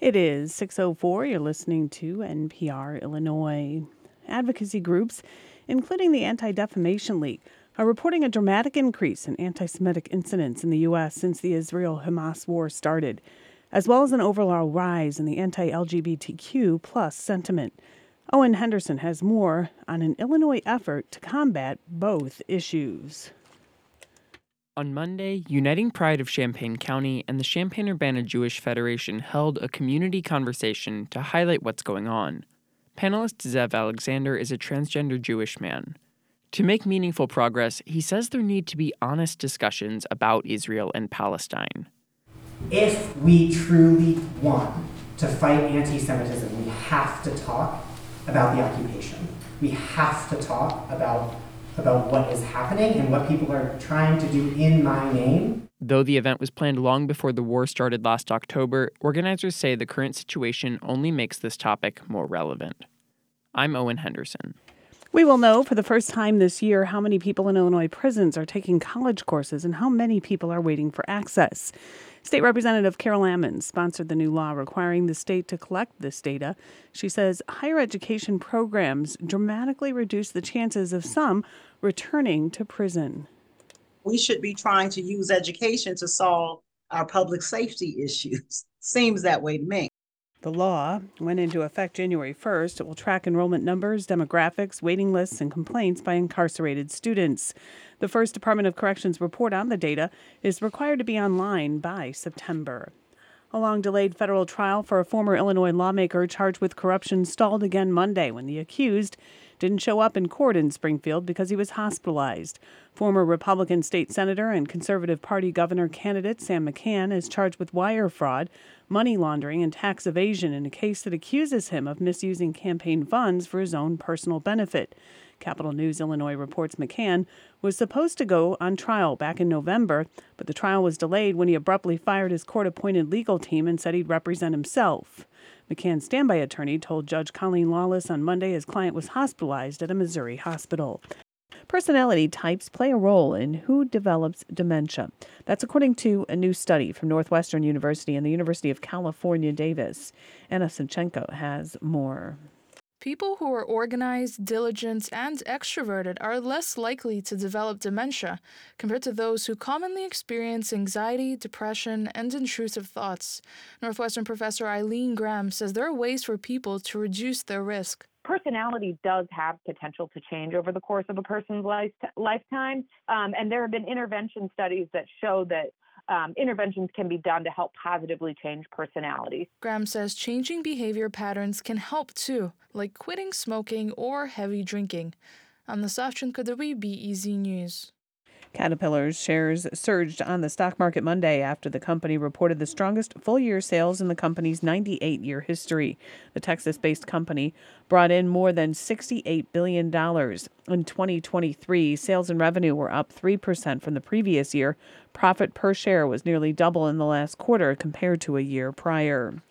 It is 604. You're listening to NPR Illinois. Advocacy groups, including the Anti Defamation League, are reporting a dramatic increase in anti Semitic incidents in the U.S. since the Israel Hamas war started, as well as an overall rise in the anti LGBTQ plus sentiment. Owen Henderson has more on an Illinois effort to combat both issues. On Monday, Uniting Pride of Champaign County and the Champaign Urbana Jewish Federation held a community conversation to highlight what's going on. Panelist Zev Alexander is a transgender Jewish man. To make meaningful progress, he says there need to be honest discussions about Israel and Palestine. If we truly want to fight anti Semitism, we have to talk about the occupation. We have to talk about, about what is happening and what people are trying to do in my name. Though the event was planned long before the war started last October, organizers say the current situation only makes this topic more relevant. I'm Owen Henderson. We will know for the first time this year how many people in Illinois prisons are taking college courses and how many people are waiting for access. State Representative Carol Ammons sponsored the new law requiring the state to collect this data. She says higher education programs dramatically reduce the chances of some returning to prison. We should be trying to use education to solve our public safety issues. Seems that way to me. The law went into effect January 1st. It will track enrollment numbers, demographics, waiting lists, and complaints by incarcerated students. The first Department of Corrections report on the data is required to be online by September. A long delayed federal trial for a former Illinois lawmaker charged with corruption stalled again Monday when the accused didn't show up in court in Springfield because he was hospitalized. Former Republican state senator and Conservative Party governor candidate Sam McCann is charged with wire fraud, money laundering, and tax evasion in a case that accuses him of misusing campaign funds for his own personal benefit. Capitol News Illinois reports McCann was supposed to go on trial back in November, but the trial was delayed when he abruptly fired his court appointed legal team and said he'd represent himself. McCann's standby attorney told Judge Colleen Lawless on Monday his client was hospitalized at a Missouri hospital. Personality types play a role in who develops dementia. That's according to a new study from Northwestern University and the University of California, Davis. Anna Savchenko has more. People who are organized, diligent, and extroverted are less likely to develop dementia compared to those who commonly experience anxiety, depression, and intrusive thoughts. Northwestern professor Eileen Graham says there are ways for people to reduce their risk. Personality does have potential to change over the course of a person's life, lifetime, um, and there have been intervention studies that show that um, interventions can be done to help positively change personality. Graham says changing behavior patterns can help too, like quitting smoking or heavy drinking. Anna Savchenko WBEZ News. Caterpillar's shares surged on the stock market Monday after the company reported the strongest full year sales in the company's 98 year history. The Texas based company brought in more than $68 billion. In 2023, sales and revenue were up 3% from the previous year. Profit per share was nearly double in the last quarter compared to a year prior.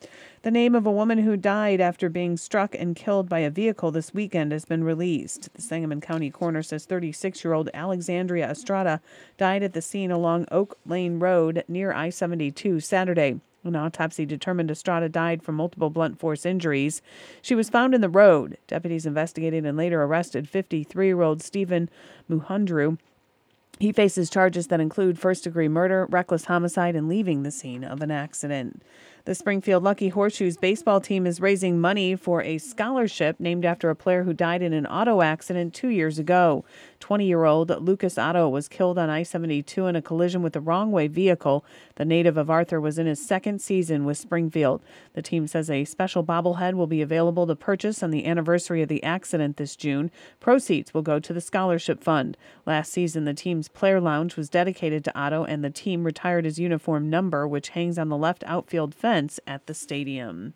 The name of a woman who died after being struck and killed by a vehicle this weekend has been released. The Sangamon County coroner says 36 year old Alexandria Estrada died at the scene along Oak Lane Road near I 72 Saturday. An autopsy determined Estrada died from multiple blunt force injuries. She was found in the road. Deputies investigated and later arrested 53 year old Stephen Muhundru. He faces charges that include first degree murder, reckless homicide, and leaving the scene of an accident. The Springfield Lucky Horseshoes baseball team is raising money for a scholarship named after a player who died in an auto accident two years ago. 20 year old Lucas Otto was killed on I 72 in a collision with the wrong way vehicle. The native of Arthur was in his second season with Springfield. The team says a special bobblehead will be available to purchase on the anniversary of the accident this June. Proceeds will go to the scholarship fund. Last season, the team's player lounge was dedicated to Otto, and the team retired his uniform number, which hangs on the left outfield fence at the stadium.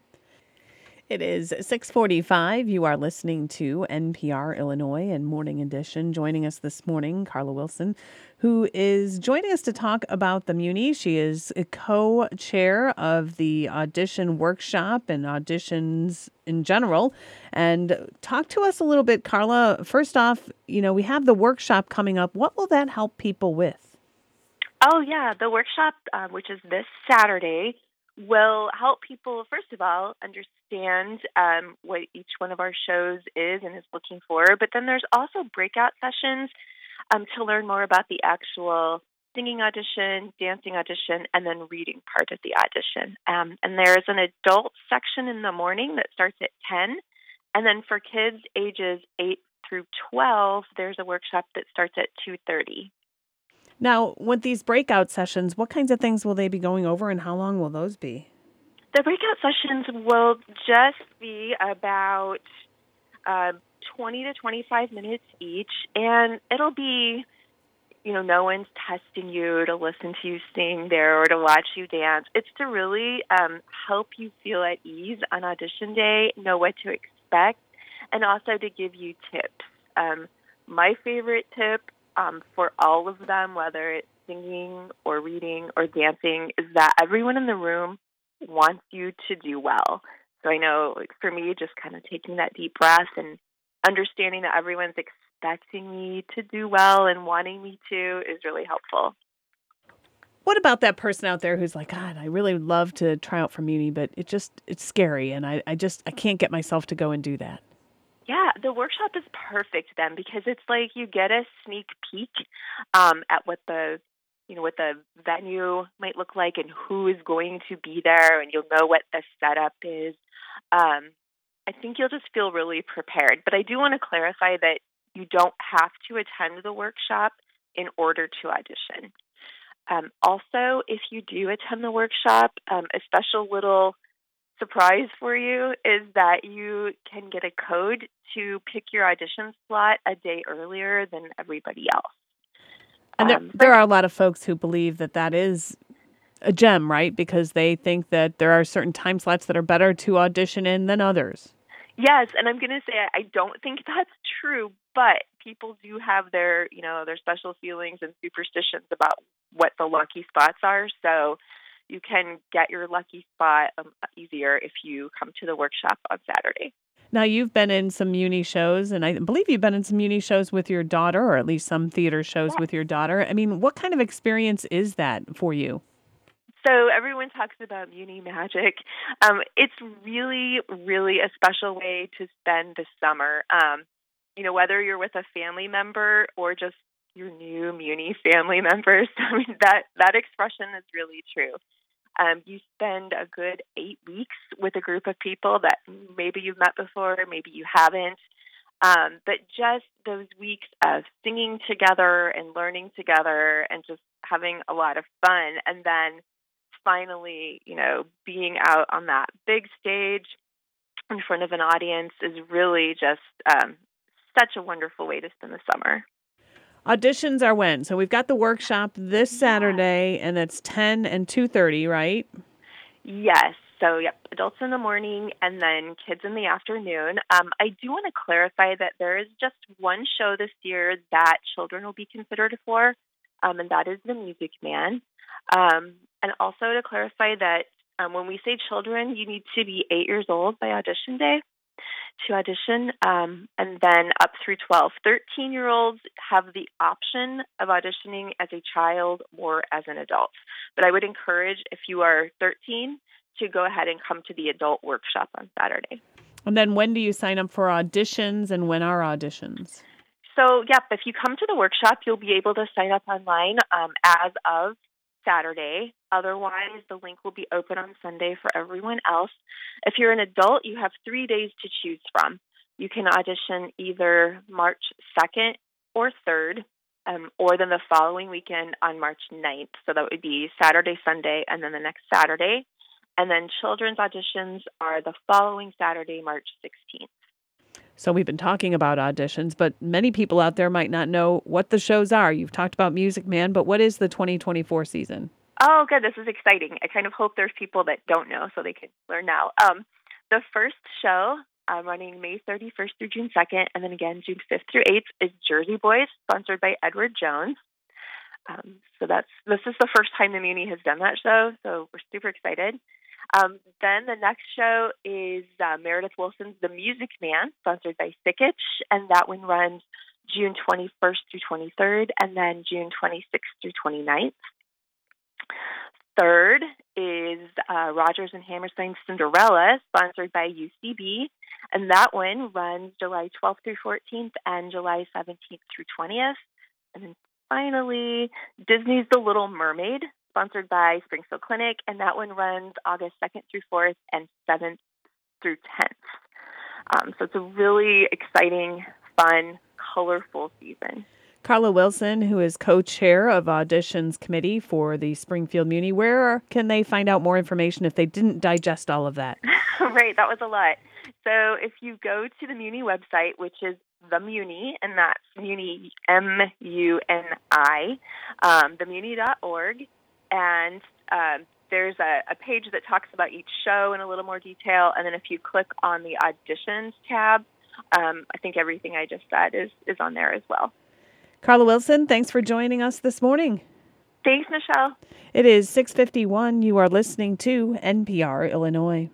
It is 645. You are listening to NPR Illinois and Morning Edition. Joining us this morning, Carla Wilson, who is joining us to talk about the Muni. She is co-chair of the audition workshop and auditions in general. And talk to us a little bit, Carla. First off, you know, we have the workshop coming up. What will that help people with? Oh, yeah. The workshop, uh, which is this Saturday, will help people, first of all, understand um, what each one of our shows is and is looking for. But then there's also breakout sessions um, to learn more about the actual singing audition, dancing audition, and then reading part of the audition. Um, and there's an adult section in the morning that starts at 10. And then for kids ages 8 through 12, there's a workshop that starts at 2:30. Now, with these breakout sessions, what kinds of things will they be going over and how long will those be? The breakout sessions will just be about uh, 20 to 25 minutes each, and it'll be, you know, no one's testing you to listen to you sing there or to watch you dance. It's to really um, help you feel at ease on audition day, know what to expect, and also to give you tips. Um, my favorite tip um, for all of them, whether it's singing or reading or dancing, is that everyone in the room wants you to do well. So I know, like for me, just kind of taking that deep breath and understanding that everyone's expecting me to do well and wanting me to is really helpful. What about that person out there who's like, God, I really love to try out for Muni, but it just it's scary and I, I just I can't get myself to go and do that. Yeah, the workshop is perfect then because it's like you get a sneak peek um, at what the you know what the venue might look like and who is going to be there, and you'll know what the setup is. Um, I think you'll just feel really prepared. But I do want to clarify that you don't have to attend the workshop in order to audition. Um, also, if you do attend the workshop, um, a special little surprise for you is that you can get a code to pick your audition slot a day earlier than everybody else. And there, um, there are a lot of folks who believe that that is a gem, right? Because they think that there are certain time slots that are better to audition in than others. Yes, and I'm going to say I don't think that's true, but people do have their, you know, their special feelings and superstitions about what the lucky spots are. So you can get your lucky spot um, easier if you come to the workshop on Saturday. Now, you've been in some Muni shows, and I believe you've been in some Muni shows with your daughter, or at least some theater shows with your daughter. I mean, what kind of experience is that for you? So, everyone talks about Muni magic. Um, it's really, really a special way to spend the summer. Um, you know, whether you're with a family member or just your new Muni family members. I mean, that, that expression is really true. Um, you spend a good eight weeks with a group of people that maybe you've met before, maybe you haven't. Um, but just those weeks of singing together and learning together and just having a lot of fun. And then finally, you know, being out on that big stage in front of an audience is really just um, such a wonderful way to spend the summer. Auditions are when? So we've got the workshop this Saturday, and it's ten and two thirty, right? Yes. So yep, adults in the morning, and then kids in the afternoon. Um, I do want to clarify that there is just one show this year that children will be considered for, um, and that is the Music Man. Um, and also to clarify that um, when we say children, you need to be eight years old by audition day to audition, um, and then up through 12. 13 year olds have the option of auditioning as a child or as an adult. But I would encourage, if you are 13, to go ahead and come to the adult workshop on Saturday. And then when do you sign up for auditions and when are auditions? So, yep, if you come to the workshop, you'll be able to sign up online um, as of Saturday. Otherwise, the link will be open on Sunday for everyone else. If you're an adult, you have three days to choose from. You can audition either March 2nd or 3rd, um, or then the following weekend on March 9th. So that would be Saturday, Sunday, and then the next Saturday. And then children's auditions are the following Saturday, March 16th. So we've been talking about auditions, but many people out there might not know what the shows are. You've talked about Music Man, but what is the 2024 season? Oh, good. This is exciting. I kind of hope there's people that don't know so they can learn now. Um, the first show uh, running May 31st through June 2nd, and then again June 5th through 8th, is Jersey Boys, sponsored by Edward Jones. Um, so that's this is the first time the Muni has done that show, so we're super excited. Um, then the next show is uh, Meredith Willson's The Music Man, sponsored by Sikich, and that one runs June 21st through 23rd, and then June 26th through 29th. 3rd is uh, Rodgers and Hammerstein Cinderella, sponsored by UCB. And that one runs July 12th through 14th and July 17th through 20th. And then finally, Disney's The Little Mermaid, sponsored by Springfield Clinic. And that one runs August 2nd through 4th and 7th through 10th. Um, so it's a really exciting, fun, colorful season. Carla Wilson, who is co chair of Auditions Committee for the Springfield Muni, where can they find out more information if they didn't digest all of that? right, that was a lot. So if you go to the Muni website, which is the Muni, and that's Muni, M U N I, um, themuni.org, and um, there's a, a page that talks about each show in a little more detail, and then if you click on the auditions tab, um, I think everything I just said is, is on there as well. Carla Wilson, thanks for joining us this morning. Thanks, Michelle. It is 6:51. You are listening to NPR Illinois.